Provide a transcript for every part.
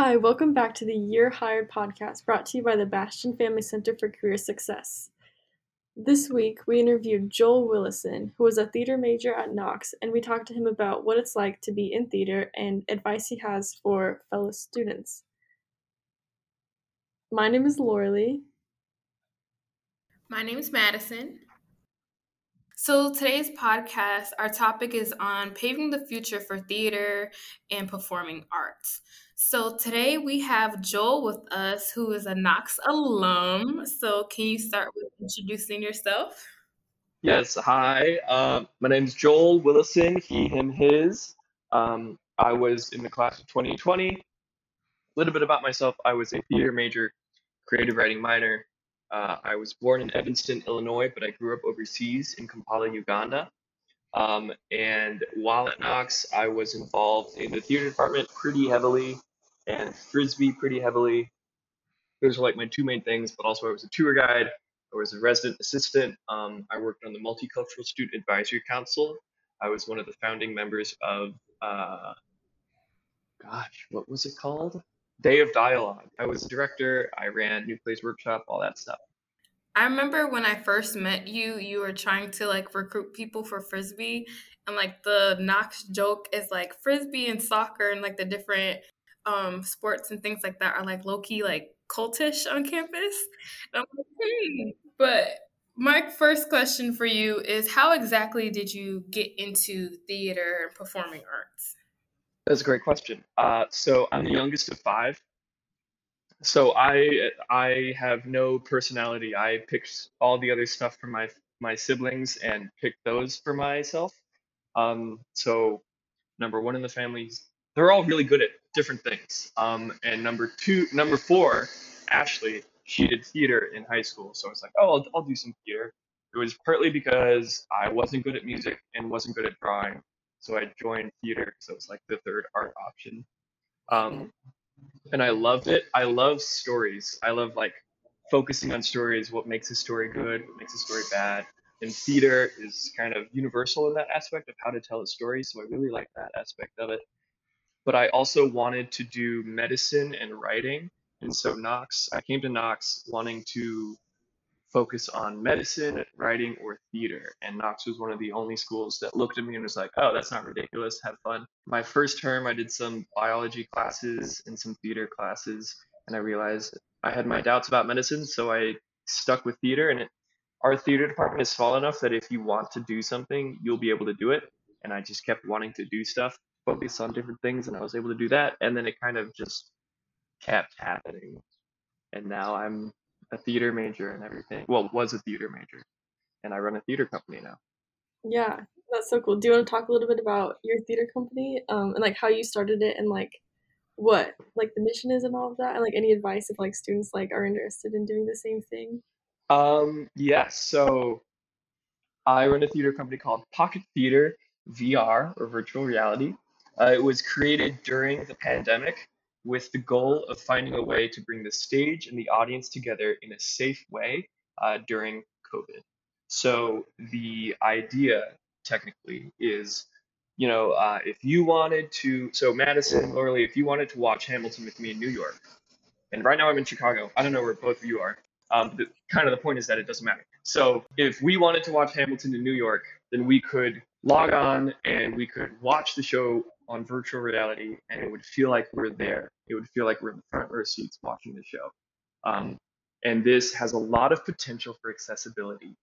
Hi, welcome back to the Year Hired podcast brought to you by the Bastian Family Center for Career Success. This week, we interviewed Joel Willison, who was a theater major at Knox, and we talked to him about what it's like to be in theater and advice he has for fellow students. My name is Lauralee. My name is Madison. So, today's podcast, our topic is on paving the future for theater and performing arts. So, today we have Joel with us, who is a Knox alum. So, can you start with introducing yourself? Yes, hi. Um, my name is Joel Willison, he, him, his. Um, I was in the class of 2020. A little bit about myself I was a theater major, creative writing minor, uh, I was born in Evanston, Illinois, but I grew up overseas in Kampala, Uganda. Um, and while at Knox, I was involved in the theater department pretty heavily and Frisbee pretty heavily. Those were like my two main things, but also I was a tour guide. I was a resident assistant. Um, I worked on the Multicultural Student Advisory Council. I was one of the founding members of, uh, gosh, what was it called? Day of Dialogue. I was director. I ran New Plays Workshop, all that stuff. I remember when I first met you, you were trying to like recruit people for frisbee, and like the Knox joke is like frisbee and soccer and like the different um sports and things like that are like low key like cultish on campus. Like, hmm. But my first question for you is how exactly did you get into theater and performing arts? That's a great question. Uh, so I'm the youngest of five. So I I have no personality. I picked all the other stuff from my my siblings and picked those for myself. Um, so number one in the family, they're all really good at different things. Um, and number two, number four, Ashley, she did theater in high school. So I was like, oh, I'll, I'll do some theater. It was partly because I wasn't good at music and wasn't good at drawing. So I joined theater, so was like the third art option. Um, and I loved it. I love stories. I love like focusing on stories, what makes a story good, what makes a story bad. And theater is kind of universal in that aspect of how to tell a story. So I really like that aspect of it. But I also wanted to do medicine and writing. And so Knox, I came to Knox wanting to focus on medicine, writing, or theater. And Knox was one of the only schools that looked at me and was like, oh, that's not ridiculous. Have fun. My first term, I did some biology classes and some theater classes. And I realized I had my doubts about medicine. So I stuck with theater. And it, our theater department is small enough that if you want to do something, you'll be able to do it. And I just kept wanting to do stuff, focus on different things. And I was able to do that. And then it kind of just kept happening. And now I'm a theater major and everything. Well, was a theater major, and I run a theater company now. Yeah, that's so cool. Do you want to talk a little bit about your theater company um, and like how you started it and like what like the mission is and all of that and like any advice if like students like are interested in doing the same thing? Um, yes. Yeah, so I run a theater company called Pocket Theater VR or virtual reality. Uh, it was created during the pandemic with the goal of finding a way to bring the stage and the audience together in a safe way uh, during COVID. So the idea technically is, you know, uh, if you wanted to, so Madison, Lauralee, if you wanted to watch Hamilton with me in New York, and right now I'm in Chicago, I don't know where both of you are. Um, kind of the point is that it doesn't matter. So if we wanted to watch Hamilton in New York, then we could log on and we could watch the show on virtual reality and it would feel like we're there. It would feel like we're in the front row seats watching the show. Um, and this has a lot of potential for accessibility.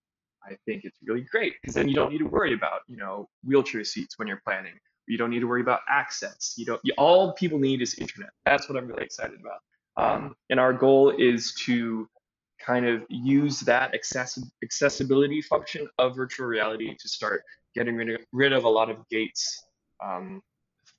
I think it's really great because then you don't need to worry about, you know, wheelchair seats when you're planning. You don't need to worry about access. You don't. You, all people need is internet. That's what I'm really excited about. Um, and our goal is to kind of use that access- accessibility function of virtual reality to start getting rid of, rid of a lot of gates um,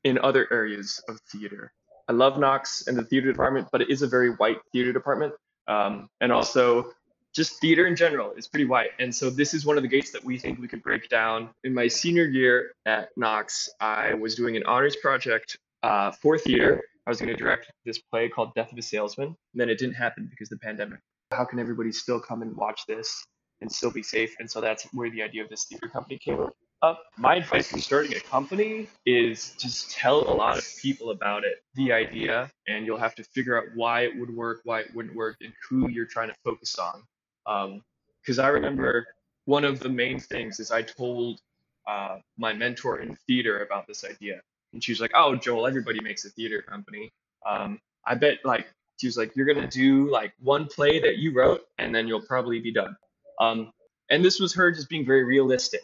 in other areas of theater. I love Knox and the theater department, but it is a very white theater department. Um, and also, just theater in general is pretty white. And so, this is one of the gates that we think we could break down. In my senior year at Knox, I was doing an honors project uh, for theater. I was going to direct this play called Death of a Salesman. And then it didn't happen because of the pandemic. How can everybody still come and watch this and still be safe? And so, that's where the idea of this theater company came up. Uh, my advice for starting a company is just tell a lot of people about it, the idea, and you'll have to figure out why it would work, why it wouldn't work, and who you're trying to focus on. Because I remember one of the main things is I told uh, my mentor in theater about this idea, and she was like, "Oh, Joel, everybody makes a theater company. Um, I bet like she was like, you're gonna do like one play that you wrote, and then you'll probably be done." Um, and this was her just being very realistic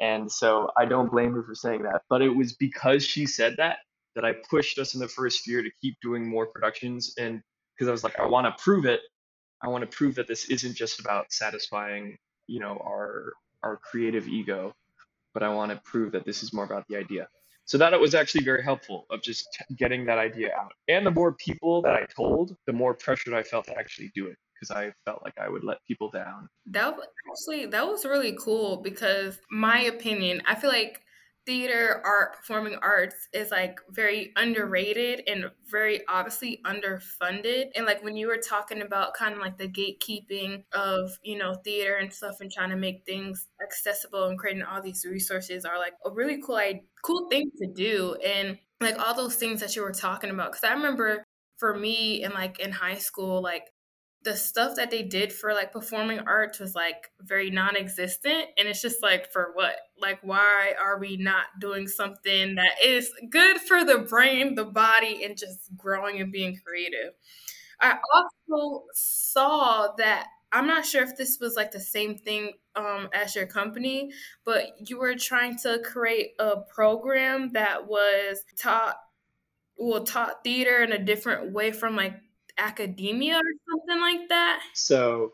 and so I don't blame her for saying that. But it was because she said that that I pushed us in the first year to keep doing more productions. And because I was like, I want to prove it. I want to prove that this isn't just about satisfying, you know, our our creative ego, but I want to prove that this is more about the idea. So that it was actually very helpful of just getting that idea out. And the more people that I told, the more pressured I felt to actually do it because I felt like I would let people down. That actually that was really cool because my opinion, I feel like theater, art, performing arts is like very underrated and very obviously underfunded. And like when you were talking about kind of like the gatekeeping of, you know, theater and stuff and trying to make things accessible and creating all these resources are like a really cool cool thing to do. And like all those things that you were talking about. Cause I remember for me and like in high school, like the stuff that they did for like performing arts was like very non-existent and it's just like for what? Like why are we not doing something that is good for the brain the body and just growing and being creative? I also saw that i'm not sure if this was like the same thing um, as your company but you were trying to create a program that was taught well taught theater in a different way from like academia or something like that? So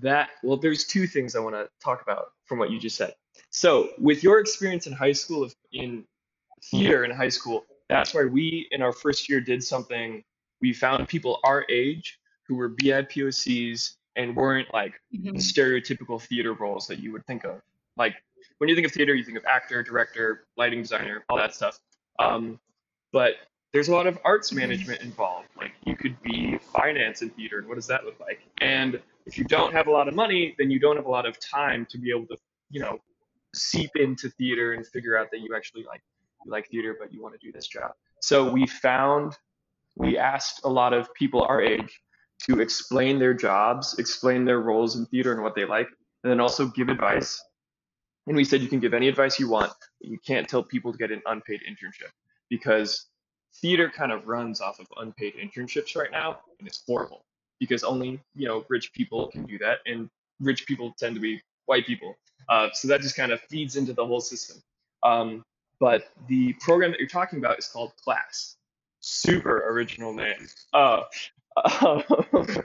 that well, there's two things I want to talk about from what you just said. So with your experience in high school of in theater in high school, that's why we in our first year did something. We found people our age who were BIPOCs and weren't like mm-hmm. stereotypical theater roles that you would think of. Like when you think of theater, you think of actor, director, lighting designer, all that stuff. Um, but there's a lot of arts management involved. Like you could be finance in theater, and what does that look like? And if you don't have a lot of money, then you don't have a lot of time to be able to, you know, seep into theater and figure out that you actually like you like theater, but you want to do this job. So we found, we asked a lot of people our age to explain their jobs, explain their roles in theater and what they like, and then also give advice. And we said you can give any advice you want, but you can't tell people to get an unpaid internship because theater kind of runs off of unpaid internships right now, and it's horrible because only you know rich people can do that, and rich people tend to be white people. Uh, so that just kind of feeds into the whole system. Um, but the program that you're talking about is called Class. Super original name. Uh,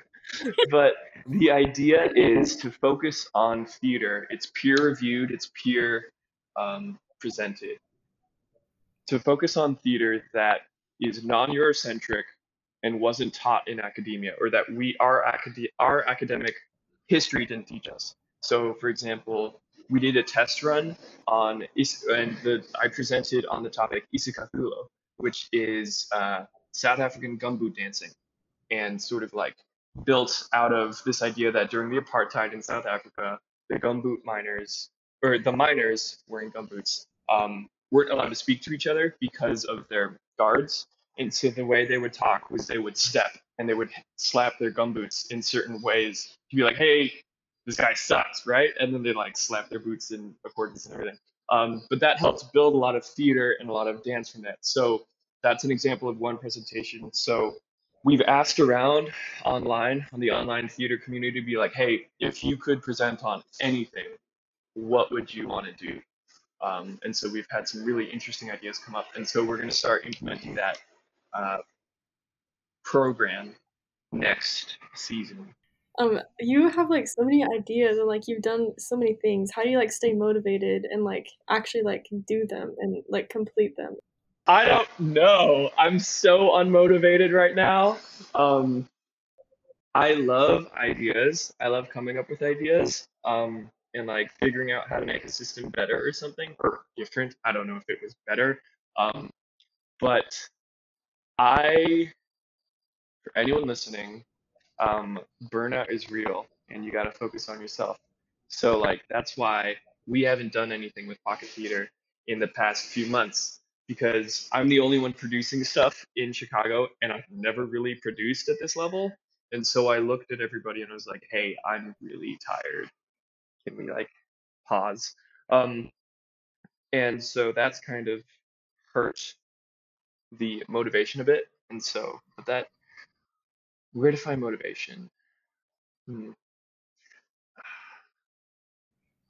but the idea is to focus on theater. It's peer reviewed, it's peer um, presented. To focus on theater that is non-Eurocentric and wasn't taught in academia, or that we our, acad- our academic history didn't teach us. So, for example, we did a test run on, and the, I presented on the topic Isicathulo, which is uh, South African gumboot dancing, and sort of like built out of this idea that during the apartheid in South Africa, the gumboot miners, or the miners wearing gumboots, um, weren't allowed to speak to each other because of their guards. And so the way they would talk was they would step and they would slap their gumboots in certain ways to be like, hey, this guy sucks, right? And then they like slap their boots in accordance and everything. Um, but that helped build a lot of theater and a lot of dance from that. So that's an example of one presentation. So we've asked around online on the online theater community to be like, hey, if you could present on anything, what would you want to do? Um, and so we've had some really interesting ideas come up. And so we're going to start implementing that uh, program next season. Um, you have like so many ideas and like you've done so many things. How do you like stay motivated and like actually like do them and like complete them? I don't know. I'm so unmotivated right now. Um, I love ideas. I love coming up with ideas. Um, and like figuring out how to make a system better or something or different. I don't know if it was better. Um, but I, for anyone listening, um, burnout is real and you got to focus on yourself. So like that's why we haven't done anything with Pocket Theater in the past few months because I'm the only one producing stuff in Chicago and I've never really produced at this level. And so I looked at everybody and I was like, hey, I'm really tired. Can we like pause? Um, and so that's kind of hurt the motivation a bit. And so, but that, where to find motivation? Hmm.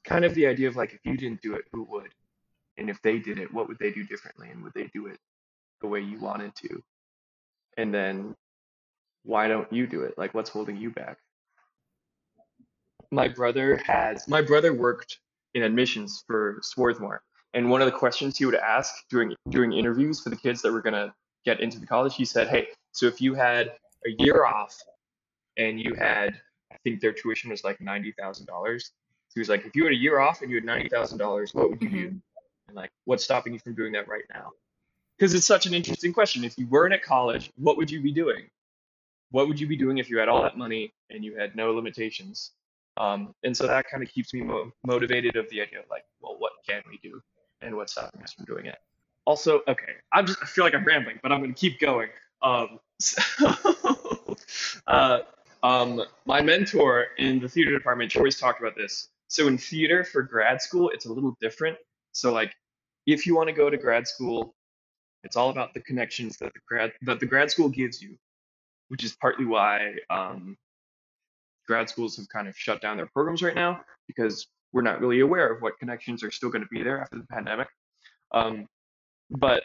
Kind of the idea of like, if you didn't do it, who would? And if they did it, what would they do differently? And would they do it the way you wanted to? And then why don't you do it? Like, what's holding you back? My brother has, my brother worked in admissions for Swarthmore. And one of the questions he would ask during during interviews for the kids that were gonna get into the college, he said, "Hey, so if you had a year off and you had, I think their tuition was like ninety thousand dollars. So he was like, if you had a year off and you had ninety thousand dollars, what would you do? And like, what's stopping you from doing that right now? Because it's such an interesting question. If you weren't at college, what would you be doing? What would you be doing if you had all that money and you had no limitations? Um, and so that kind of keeps me mo- motivated of the idea of like, well, what can we do, and what's stopping us from doing it? Also, okay, I'm just I feel like I'm rambling, but I'm going to keep going. Um, so, uh, um, my mentor in the theater department, she always talked about this. So in theater for grad school, it's a little different. So like, if you want to go to grad school, it's all about the connections that the grad that the grad school gives you, which is partly why um, grad schools have kind of shut down their programs right now because we're not really aware of what connections are still going to be there after the pandemic. Um, but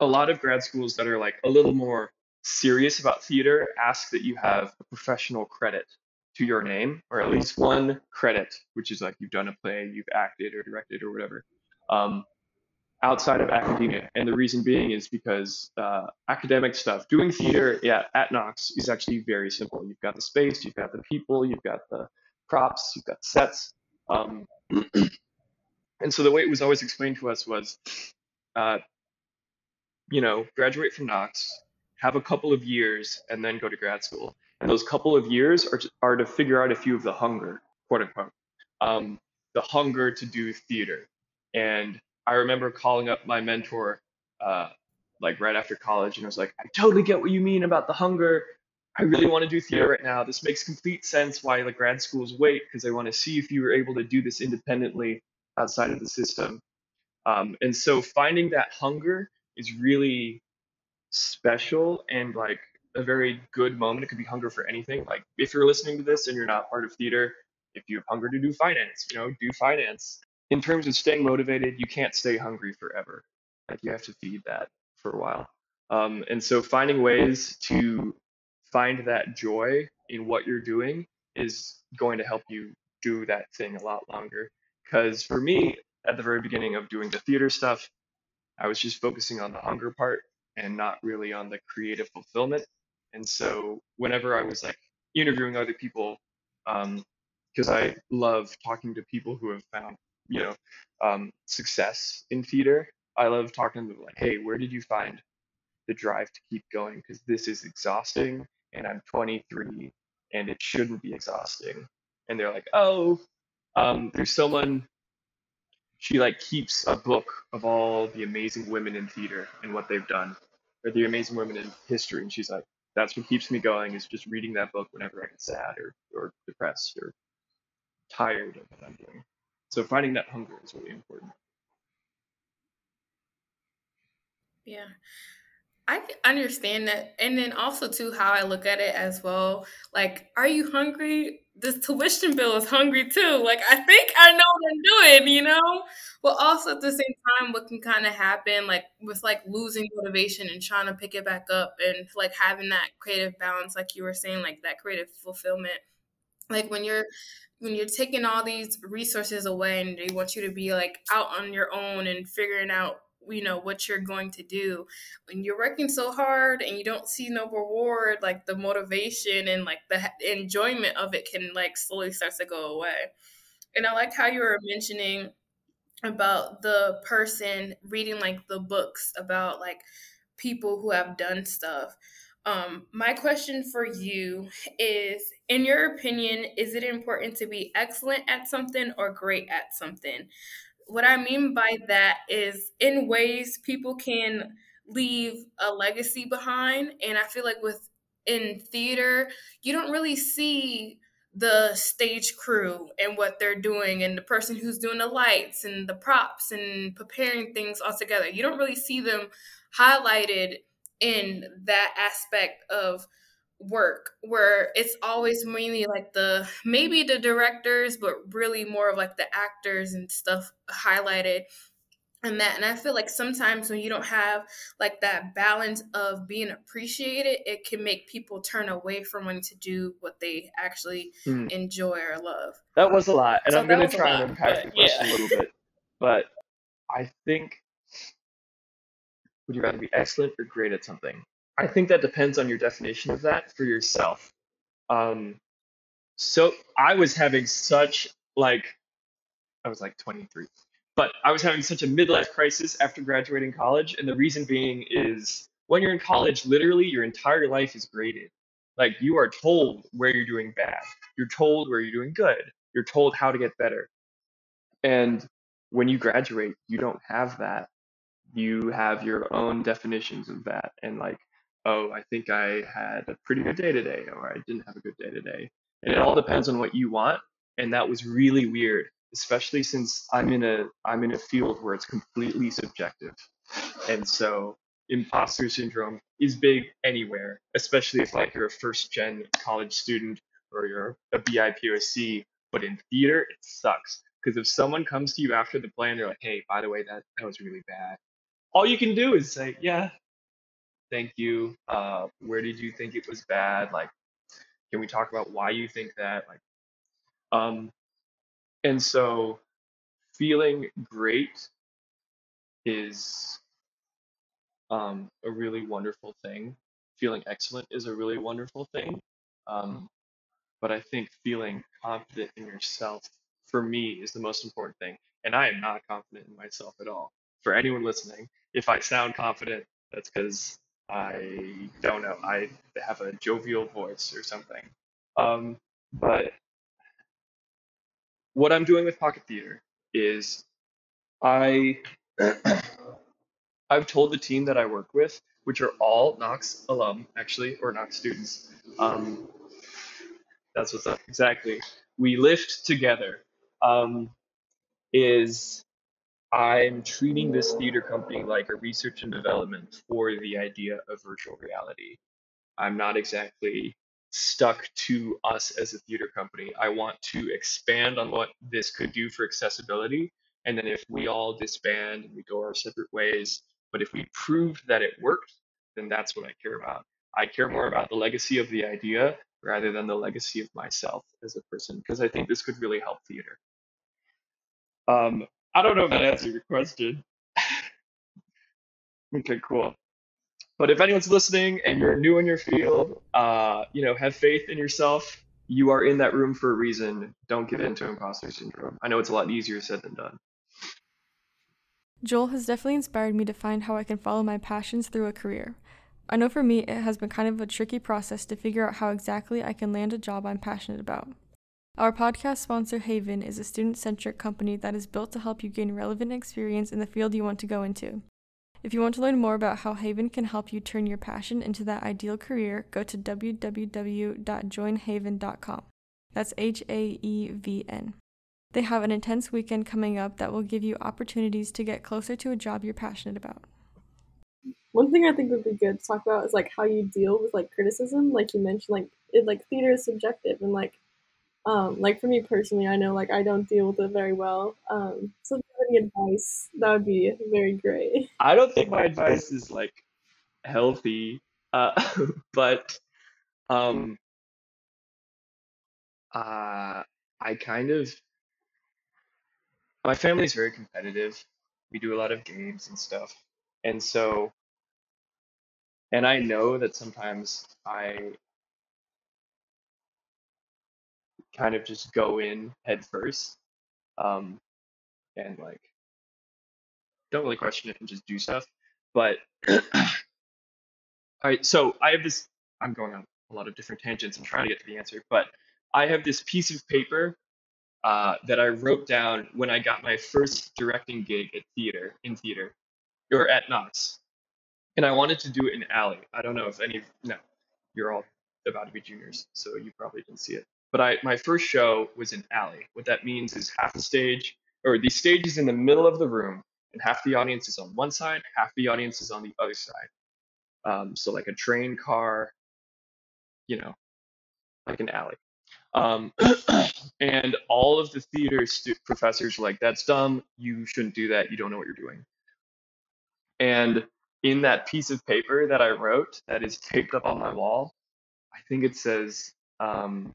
a lot of grad schools that are like a little more serious about theater ask that you have a professional credit to your name, or at least one credit, which is like you've done a play, you've acted or directed or whatever, um, outside of academia. And the reason being is because uh, academic stuff, doing theater yeah, at Knox is actually very simple. You've got the space, you've got the people, you've got the props, you've got sets. Um, and so the way it was always explained to us was, uh, you know, graduate from Knox, have a couple of years, and then go to grad school. And those couple of years are to, are to figure out if you have the hunger, quote unquote, um, the hunger to do theater. And I remember calling up my mentor, uh, like right after college, and I was like, I totally get what you mean about the hunger. I really want to do theater right now. This makes complete sense why the grad schools wait because they want to see if you were able to do this independently outside of the system. Um, and so finding that hunger is really special and like a very good moment. It could be hunger for anything. Like if you're listening to this and you're not part of theater, if you have hunger to do finance, you know, do finance. In terms of staying motivated, you can't stay hungry forever. Like you have to feed that for a while. Um, and so finding ways to find that joy in what you're doing is going to help you do that thing a lot longer. Because for me, at the very beginning of doing the theater stuff, I was just focusing on the hunger part and not really on the creative fulfillment. And so whenever I was like interviewing other people, because um, I love talking to people who have found, you know, um, success in theater, I love talking to them like, hey, where did you find the drive to keep going? Because this is exhausting and I'm 23 and it shouldn't be exhausting. And they're like, oh, um, there's someone she like keeps a book of all the amazing women in theater and what they've done or the amazing women in history and she's like that's what keeps me going is just reading that book whenever i get sad or, or depressed or tired of what i'm doing. So finding that hunger is really important. Yeah I understand that. And then also too how I look at it as well. Like, are you hungry? This tuition bill is hungry too. Like I think I know what I'm doing, you know? But also at the same time, what can kind of happen, like with like losing motivation and trying to pick it back up and like having that creative balance, like you were saying, like that creative fulfillment. Like when you're when you're taking all these resources away and they want you to be like out on your own and figuring out you know what you're going to do. When you're working so hard and you don't see no reward like the motivation and like the enjoyment of it can like slowly starts to go away. And i like how you were mentioning about the person reading like the books about like people who have done stuff. Um, my question for you is in your opinion, is it important to be excellent at something or great at something? What I mean by that is in ways people can leave a legacy behind. And I feel like with in theater, you don't really see the stage crew and what they're doing and the person who's doing the lights and the props and preparing things all together. You don't really see them highlighted in that aspect of work where it's always mainly like the maybe the directors but really more of like the actors and stuff highlighted and that and i feel like sometimes when you don't have like that balance of being appreciated it can make people turn away from wanting to do what they actually mm. enjoy or love that was a lot and so i'm going to try and unpack the question yeah. a little bit but i think would you rather be excellent or great at something i think that depends on your definition of that for yourself um so i was having such like i was like 23 but I was having such a midlife crisis after graduating college. And the reason being is when you're in college, literally your entire life is graded. Like you are told where you're doing bad, you're told where you're doing good, you're told how to get better. And when you graduate, you don't have that. You have your own definitions of that. And like, oh, I think I had a pretty good day today, or I didn't have a good day today. And it all depends on what you want. And that was really weird especially since I'm in a I'm in a field where it's completely subjective. And so imposter syndrome is big anywhere, especially if like you're a first gen college student or you're a BIPOC. But in theater, it sucks. Because if someone comes to you after the play and they're like, hey, by the way, that, that was really bad, all you can do is say, yeah, thank you. Uh, where did you think it was bad? Like, can we talk about why you think that? Like, um, and so feeling great is um, a really wonderful thing. Feeling excellent is a really wonderful thing. Um, but I think feeling confident in yourself for me is the most important thing. And I am not confident in myself at all. For anyone listening, if I sound confident, that's because I don't know. I have a jovial voice or something. Um, but what I'm doing with Pocket Theater is I I've told the team that I work with, which are all Knox alum actually, or Knox students. Um, that's what's up. Exactly. We lift together. Um, is I'm treating this theater company like a research and development for the idea of virtual reality. I'm not exactly stuck to us as a theater company. I want to expand on what this could do for accessibility. And then if we all disband and we go our separate ways, but if we prove that it worked, then that's what I care about. I care more about the legacy of the idea rather than the legacy of myself as a person, because I think this could really help theater. Um, I don't know if that answers your question. okay, cool. But if anyone's listening and you're new in your field, uh, you know, have faith in yourself. You are in that room for a reason. Don't give in to imposter syndrome. I know it's a lot easier said than done. Joel has definitely inspired me to find how I can follow my passions through a career. I know for me, it has been kind of a tricky process to figure out how exactly I can land a job I'm passionate about. Our podcast sponsor, Haevn, is a student centric company that is built to help you gain relevant experience in the field you want to go into. If you want to learn more about how Haevn can help you turn your passion into that ideal career, go to www.joinhaevn.com. That's H A E V N. They have an intense weekend coming up that will give you opportunities to get closer to a job you're passionate about. One thing I think would be good to talk about is like how you deal with like criticism, like you mentioned, like it like theater is subjective and like um, like for me personally, I know like I don't deal with it very well. Um, so if you have any advice, that would be very great. I don't think my advice is like healthy, uh, but um, uh, I kind of my family's very competitive. We do a lot of games and stuff, and so and I know that sometimes I kind of just go in head first um, and like don't really question it and just do stuff. But all right, so I have this I'm going on a lot of different tangents and trying to get to the answer, but I have this piece of paper uh, that I wrote down when I got my first directing gig at theater in theater or at Knox, and I wanted to do it in alley. I don't know if any no, you're all about to be juniors, so you probably didn't see it. But I my first show was in alley. What that means is half the stage or the stage is in the middle of the room, and half the audience is on one side, half the audience is on the other side. Um, so like a train car, you know, like an alley. Um, and all of the theater stu- professors were like, "That's dumb. You shouldn't do that. You don't know what you're doing." And in that piece of paper that I wrote, that is taped up on my wall, I think it says, um,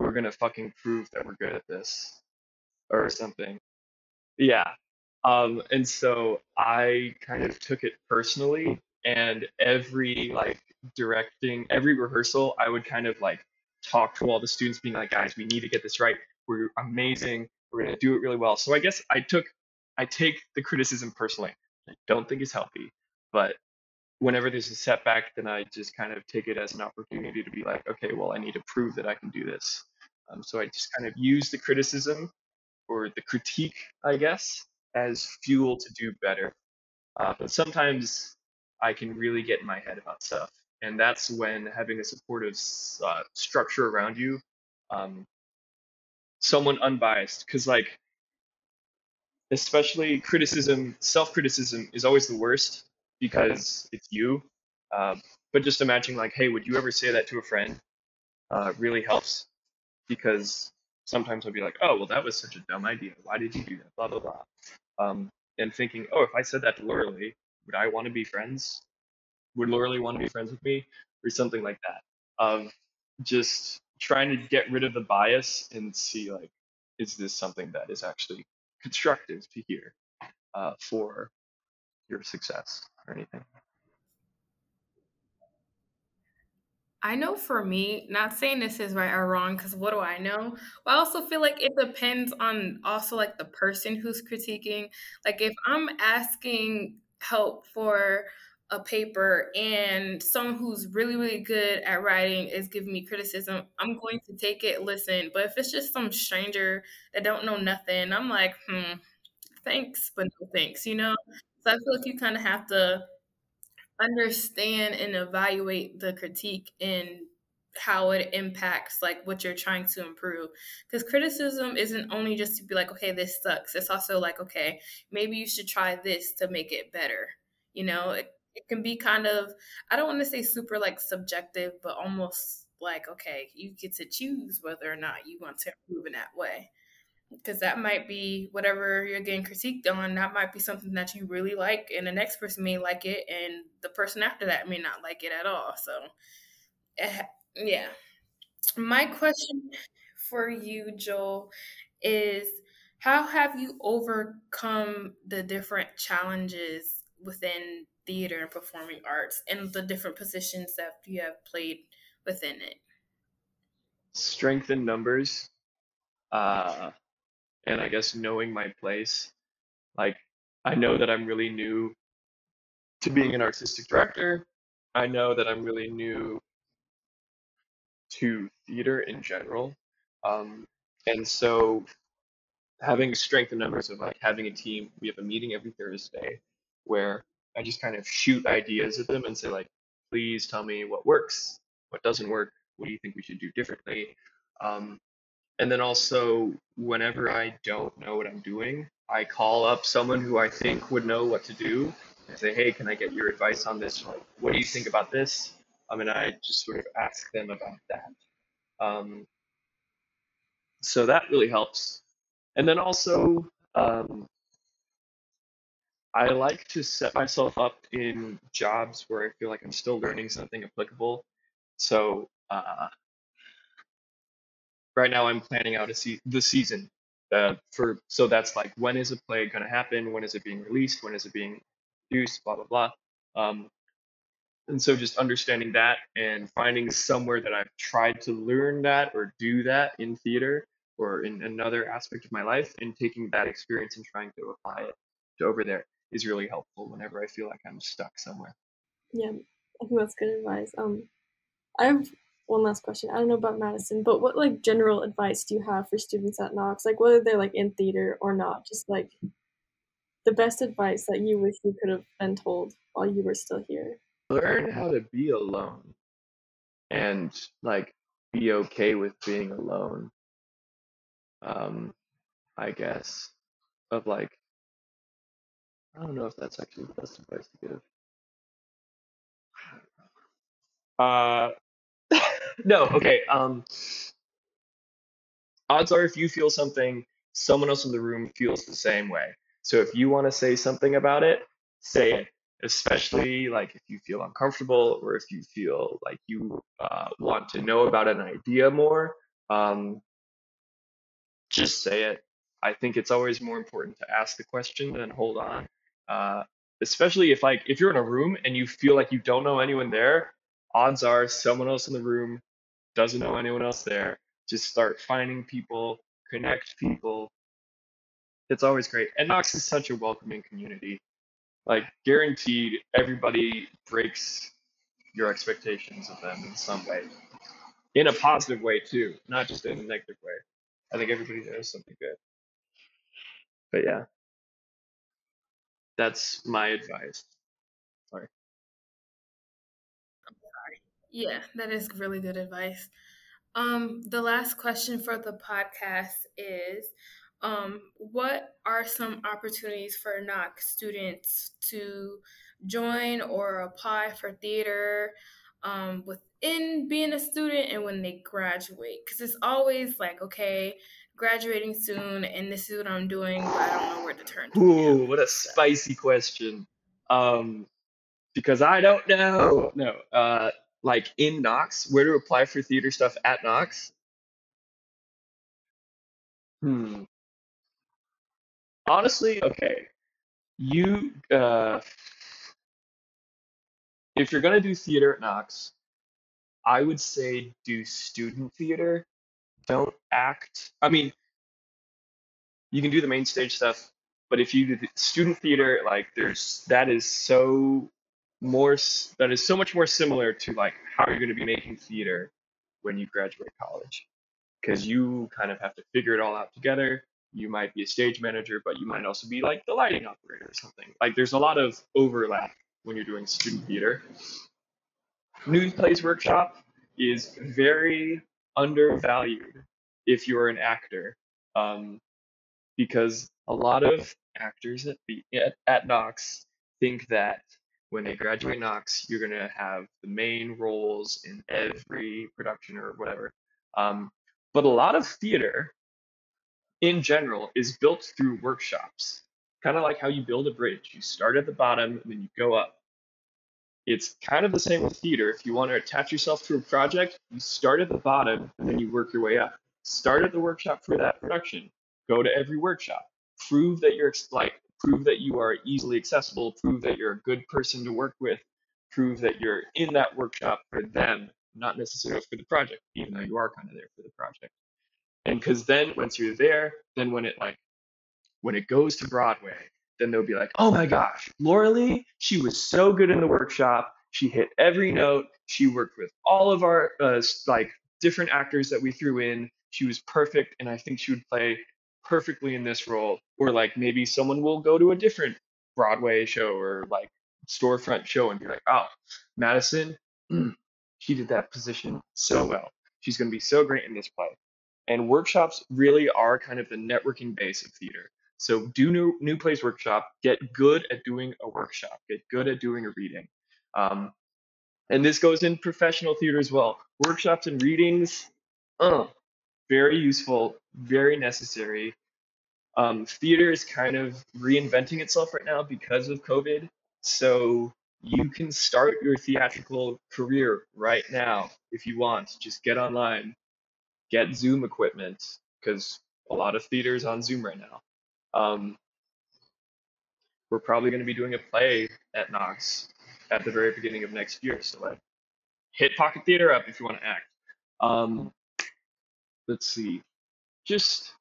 "We're gonna fucking prove that we're good at this," or something. Yeah. Um, and so I kind of took it personally, and every like directing, every rehearsal, I would kind of like talk to all the students, being like, guys, we need to get this right. We're amazing. We're gonna do it really well. So I guess I took, I take the criticism personally. I don't think it's healthy, but whenever there's a setback, then I just kind of take it as an opportunity to be like, okay, well, I need to prove that I can do this. Um, so I just kind of use the criticism or the critique, I guess, as fuel to do better. Uh, but sometimes I can really get in my head about stuff, and that's when having a supportive uh, structure around you, um, someone unbiased, because like especially criticism, self-criticism is always the worst because it's you. Um, but just imagine like, hey, would you ever say that to a friend? Uh, really helps because sometimes I'll be like, oh, well, that was such a dumb idea. Why did you do that? Blah blah blah. Um, and thinking, oh, if I said that to Lorelei, would I want to be friends? Would Lorelei want to be friends with me, or something like that? Of just trying to get rid of the bias and see like, is this something that is actually constructive to hear uh, for your success or anything? I know for me, not saying this is right or wrong, because what do I know? But I also feel like it depends on also like the person who's critiquing. Like if I'm asking help for a paper and someone who's really, really good at writing is giving me criticism, I'm going to take it, listen. But if it's just some stranger that don't know nothing, I'm like, hmm, thanks, but no thanks, you know? So I feel like you kind of have to understand and evaluate the critique and how it impacts like what you're trying to improve. Because criticism isn't only just to be like okay this sucks. It's also like okay maybe you should try this to make it better. You know it, it can be kind of i don't want to say super like subjective but almost like okay you get to choose whether or not you want to improve in that way because that might be whatever you're getting critiqued on that might be something that you really like and the next person may like it and the person after that may not like it at all so eh, yeah. My question for you joel is how have you overcome the different challenges within theater and performing arts and the different positions that you have played within it? Strength in numbers. Uh, and I guess knowing my place. Like, I know that I'm really new to being an artistic director. I know that I'm really new to theater in general. Um, and so having strength in numbers of like having a team, we have a meeting every Thursday where I just kind of shoot ideas at them and say like, please tell me what works, what doesn't work, what do you think we should do differently? Um, and then also, whenever I don't know what I'm doing, I call up someone who I think would know what to do and say, hey, can I get your advice on this? Like, what do you think about this? I mean, I just sort of ask them about that. Um, so that really helps. And then also, um, I like to set myself up in jobs where I feel like I'm still learning something applicable. So uh, right now I'm planning out a se- the season uh, for so that's like when is a play going to happen? When is it being released? When is it being produced? Blah blah blah. Um, and so just understanding that and finding somewhere that I've tried to learn that or do that in theater or in another aspect of my life and taking that experience and trying to apply it to over there is really helpful whenever I feel like I'm stuck somewhere. Yeah, I think that's good advice. Um, I have one last question. I don't know about Madison, but what like general advice do you have for students at Knox? Like whether they're like in theater or not, just like the best advice that you wish you could have been told while you were still here. Learn how to be alone and like be okay with being alone. Um, I guess of like I don't know if that's actually the best advice to give. Uh, no, okay. Um, odds are if you feel something, someone else in the room feels the same way. So if you want to say something about it, say it. Especially like if you feel uncomfortable or if you feel like you uh, want to know about an idea more, um, just say it. I think it's always more important to ask the question than hold on. Uh, especially if like if you're in a room and you feel like you don't know anyone there, odds are someone else in the room doesn't know anyone else there. Just start finding people, connect people. It's always great. And Knox is such a welcoming community. Like guaranteed everybody breaks your expectations of them in some way. In a positive way too, not just in a negative way. I think everybody knows something good. But yeah. That's my advice. Yeah, that is really good advice. Um, the last question for the podcast is um, what are some opportunities for Knox students to join or apply for theater um, within being a student and when they graduate? Because it's always like, okay, graduating soon and this is what I'm doing, but I don't know where to turn to. What a spicy question. Um, because I don't know. No, uh, like in Knox, where to apply for theater stuff at Knox? Hmm. Honestly, okay. You, uh, if you're gonna do theater at Knox, I would say do student theater. Don't act. I mean, you can do the main stage stuff, but if you do the student theater, like there's that is so more that is so much more similar to like how you're going to be making theater when you graduate college because you kind of have to figure it all out together. You might be a stage manager, but you might also be like the lighting operator or something. Like there's a lot of overlap when you're doing student theater. New Plays Workshop is very undervalued if you're an actor, um, because a lot of actors at, the, at, at Knox think that when they graduate Knox, you're going to have the main roles in every production or whatever. Um, but a lot of theater in general is built through workshops, kind of like how you build a bridge. You start at the bottom and then you go up. It's kind of the same with theater. If you want to attach yourself to a project, you start at the bottom and then you work your way up. Start at the workshop for that production. Go to every workshop. Prove that you're like prove that you are easily accessible. Prove that you're a good person to work with. Prove that you're in that workshop for them, not necessarily for the project, even though you are kind of there for the project. And because then once you're there, then when it like when it goes to Broadway, then they'll be like, oh my gosh, Laura Lee, she was so good in the workshop. She hit every note. She worked with all of our uh, like different actors that we threw in. She was perfect, and I think she would play perfectly in this role. Or like maybe someone will go to a different Broadway show or like storefront show and be like, oh, Madison, she did that position so well. She's going to be so great in this play. And workshops really are kind of the networking base of theater. So do new new plays workshop. Get good at doing a workshop. Get good at doing a reading. Um, and this goes in professional theater as well. Workshops and readings, uh, very useful, very necessary. Um, theater is kind of reinventing itself right now because of COVID. So you can start your theatrical career right now if you want. Just get online, get Zoom equipment because a lot of theaters on Zoom right now. Um, we're probably going to be doing a play at Knox at the very beginning of next year. So like, hit Pocket Theater up if you want to act. Um, let's see. Just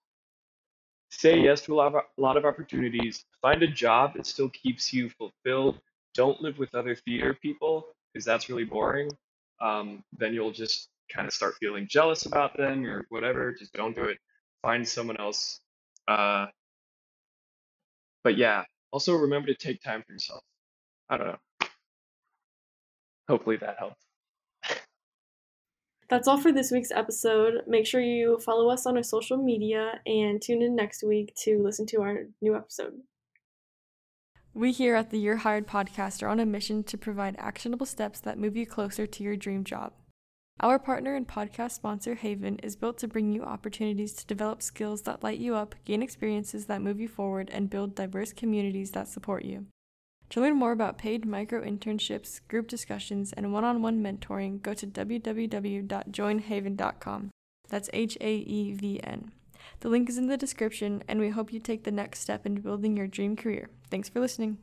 say yes to a lot of a lot of opportunities. Find a job that still keeps you fulfilled. Don't live with other theater people because that's really boring. um, then you'll just kind of start feeling jealous about them or whatever. Just don't do it. Find someone else. Uh, but yeah, also remember to take time for yourself. I don't know. Hopefully that helped. That's all for this week's episode. Make sure you follow us on our social media and tune in next week to listen to our new episode. We here at the You're Hired podcast are on a mission to provide actionable steps that move you closer to your dream job. Our partner and podcast sponsor, Haevn, is built to bring you opportunities to develop skills that light you up, gain experiences that move you forward, and build diverse communities that support you. To learn more about paid micro internships, group discussions, and one on one mentoring, go to www.joinhaevn.com. That's H A E V N. The link is in the description, and we hope you take the next step in building your dream career. Thanks for listening.